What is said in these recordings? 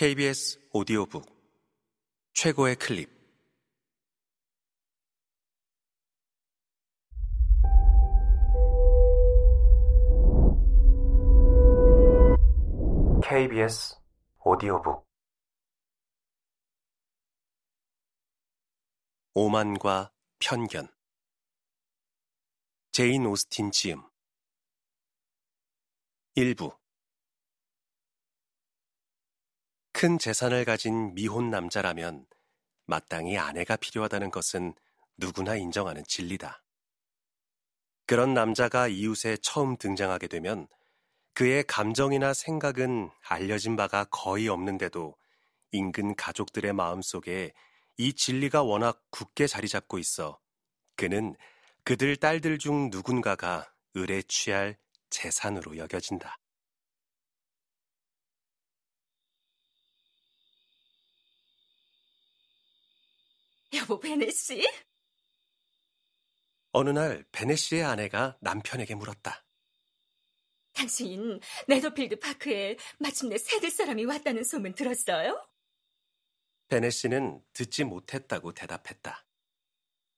KBS 오디오북 최고의 클립. KBS 오디오북. 오만과 편견. 제인 오스틴 지음. 일부 큰 재산을 가진 미혼 남자라면 마땅히 아내가 필요하다는 것은 누구나 인정하는 진리다. 그런 남자가 이웃에 처음 등장하게 되면 그의 감정이나 생각은 알려진 바가 거의 없는데도 인근 가족들의 마음 속에 이 진리가 워낙 굳게 자리 잡고 있어 그는 그들 딸들 중 누군가가 을에 취할 재산으로 여겨진다. 여보 베네 씨? 어느 날 베네 씨의 아내가 남편에게 물었다. 당신 네더필드 파크에 마침내 세들 사람이 왔다는 소문 들었어요? 베네 씨는 듣지 못했다고 대답했다.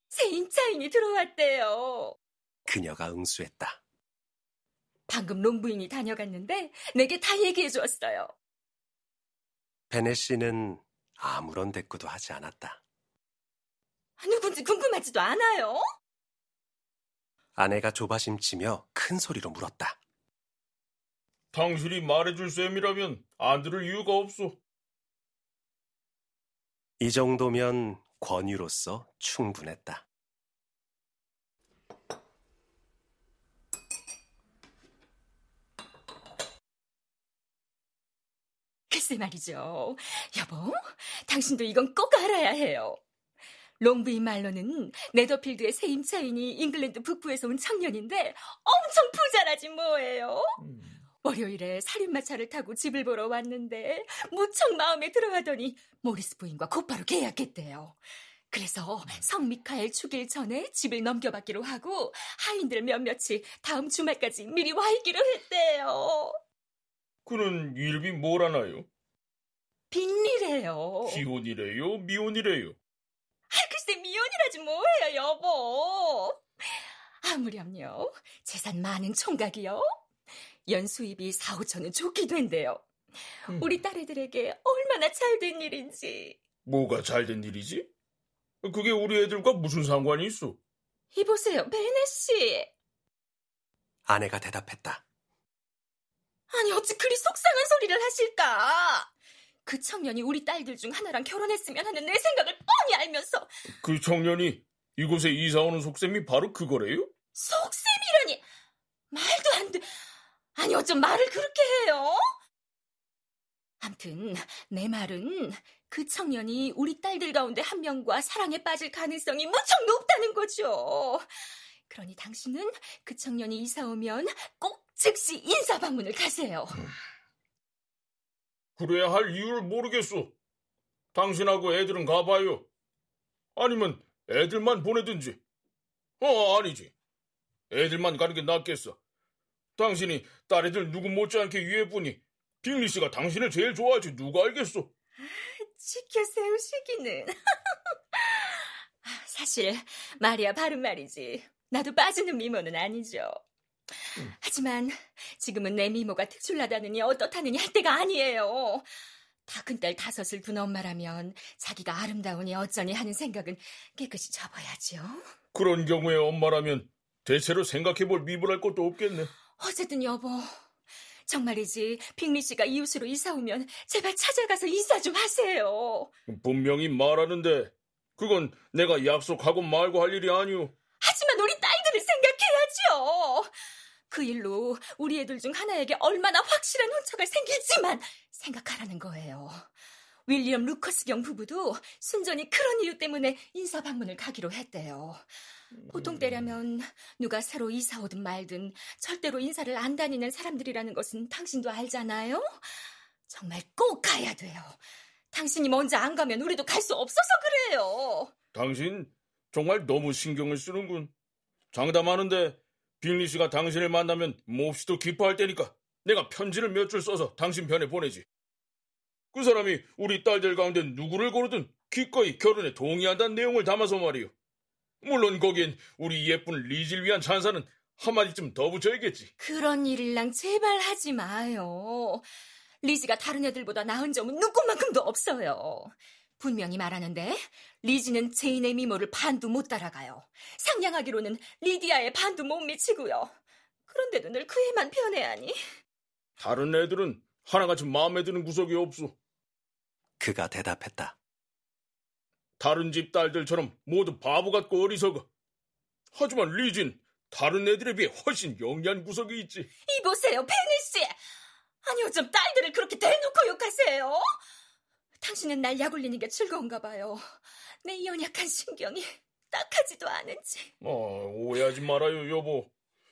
새 임차인이 들어왔대요. 그녀가 응수했다. 방금 농부인이 다녀갔는데 내게 다 얘기해 줬어요. 베네 씨는 아무런 대꾸도 하지 않았다. 누군지 궁금하지도 않아요? 아내가 조바심치며 큰 소리로 물었다. 당신이 말해줄 셈이라면 안 들을 이유가 없어. 이 정도면 권유로서 충분했다. 글쎄 말이죠. 여보, 당신도 이건 꼭 알아야 해요. 롱브인 말로는 네더필드의 새 임차인이 잉글랜드 북부에서 온 청년인데 엄청 부자라지 뭐예요. 월요일에 살인마 차를 타고 집을 보러 왔는데 무척 마음에 들어하더니 모리스 부인과 곧바로 계약했대요. 그래서 성 미카엘 축일 전에 집을 넘겨받기로 하고 하인들 몇몇이 다음 주말까지 미리 와 있기로 했대요. 그는 이름이 뭐라나요? 빈리래요. 기혼이래요? 미혼이래요? 미혼이라지 뭐예요, 여보. 아무렴요. 재산 많은 총각이요. 연수입이 4, 5천은 좋게 된대요. 음. 우리 딸애들에게 얼마나 잘 된 일인지. 뭐가 잘 된 일이지? 그게 우리 애들과 무슨 상관이 있어? 이보세요, 베네 씨. 아내가 대답했다. 아니 어찌 그리 속상한 소리를 하실까? 그 청년이 우리 딸들 중 하나랑 결혼했으면 하는 내 생각을 뻔히 알면서 그 청년이 이곳에 이사 오는 속셈이 바로 그거래요? 속셈이라니 말도 안 돼. 아니 어쩜 말을 그렇게 해요? 암튼 내 말은 그 청년이 우리 딸들 가운데 한 명과 사랑에 빠질 가능성이 무척 높다는 거죠. 그러니 당신은 그 청년이 이사 오면 꼭 즉시 인사 방문을 가세요. 그래야 할 이유를 모르겠어. 당신하고 애들은 가봐요. 아니면 애들만 보내든지. 어, 아니지. 애들만 가는 게 낫겠어. 당신이 딸애들 누구 못지않게 위해보니 빅리 씨가 당신을 제일 좋아하지 누가 알겠어. 지켜 세우시기는. 사실 말이야 바른 말이지. 나도 빠지는 미모는 아니죠. 하지만 지금은 내 미모가 특출나다느니 어떻다느니 할 때가 아니에요. 다 큰 딸 다섯을 둔 엄마라면 자기가 아름다우니 어쩌니 하는 생각은 깨끗이 접어야죠. 그런 경우에 엄마라면 대체로 생각해볼 미모랄 것도 없겠네. 어쨌든 여보, 정말이지 빅리 씨가 이웃으로 이사 오면 제발 찾아가서 인사 좀 하세요. 분명히 말하는데 그건 내가 약속하고 말고 할 일이 아니오. 하지만 우리 생각해야죠. 그 일로 우리 애들 중 하나에게 얼마나 확실한 혼처가 생길지만 생각하라는 거예요. 윌리엄 루커스 경 부부도 순전히 그런 이유 때문에 인사 방문을 가기로 했대요. 보통 때라면 누가 새로 이사 오든 말든 절대로 인사를 안 다니는 사람들이라는 것은 당신도 알잖아요? 정말 꼭 가야 돼요. 당신이 먼저 안 가면 우리도 갈 수 없어서 그래요. 당신 정말 너무 신경을 쓰는군. 장담하는데 빅리 씨가 당신을 만나면 몹시도 기뻐할 테니까 내가 편지를 몇 줄 써서 당신 편에 보내지. 그 사람이 우리 딸들 가운데 누구를 고르든 기꺼이 결혼에 동의한다는 내용을 담아서 말이오. 물론 거기엔 우리 예쁜 리질 위한 찬사는 한마디쯤 더 붙여야겠지. 그런 일을랑 제발 하지 마요. 리지가 다른 애들보다 나은 점은 눈곱만큼도 없어요. 분명히 말하는데 리지는 제인의 미모를 반도 못 따라가요. 상냥하기로는 리디아의 반도 못 미치고요. 그런데도 늘 그 애만 편애하니. 다른 애들은 하나같이 마음에 드는 구석이 없어. 그가 대답했다. 다른 집 딸들처럼 모두 바보 같고 어리석어. 하지만 리진 다른 애들에 비해 훨씬 영리한 구석이 있지. 이보세요, 페니 씨. 아니 어쩜 딸들을 그렇게 대놓고 욕하세요? 당신은 날 약올리는 게 즐거운가 봐요. 내 연약한 신경이 딱하지도 않은지. 어, 오해하지 말아요, 여보.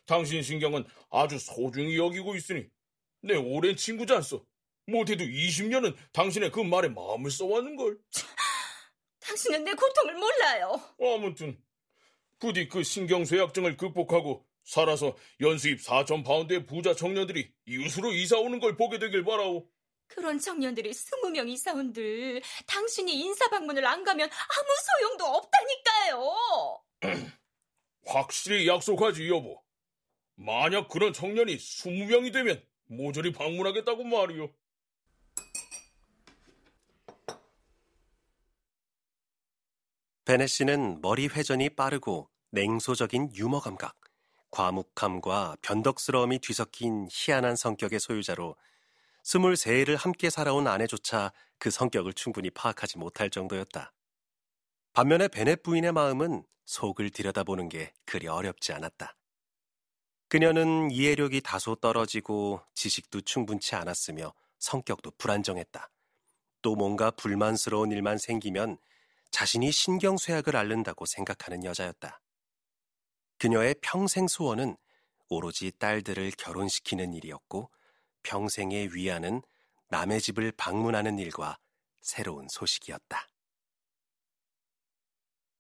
당신 신경은 아주 소중히 여기고 있으니 내 오랜 친구지 않소. 못해도 20년은 당신의 그 말에 마음을 써왔는걸. 당신은 내 고통을 몰라요. 아무튼 부디 그 신경쇠약증을 극복하고 살아서 연수입 4천 파운드의 부자 청년들이 이웃으로 이사 오는 걸 보게 되길 바라오. 그런 청년들이 스무 명 이사 온들 당신이 인사 방문을 안 가면 아무 소용도 없다니까요. 확실히 약속하지 여보. 만약 그런 청년이 20명이 되면 모조리 방문하겠다고 말이오. 베네 씨는 머리 회전이 빠르고 냉소적인 유머 감각, 과묵함과 변덕스러움이 뒤섞인 희한한 성격의 소유자로 23일을 함께 살아온 아내조차 그 성격을 충분히 파악하지 못할 정도였다. 반면에 베넷 부인의 마음은 속을 들여다보는 게 그리 어렵지 않았다. 그녀는 이해력이 다소 떨어지고 지식도 충분치 않았으며 성격도 불안정했다. 또 뭔가 불만스러운 일만 생기면 자신이 신경쇠약을 앓는다고 생각하는 여자였다. 그녀의 평생 소원은 오로지 딸들을 결혼시키는 일이었고 평생의 위안은 남의 집을 방문하는 일과 새로운 소식이었다.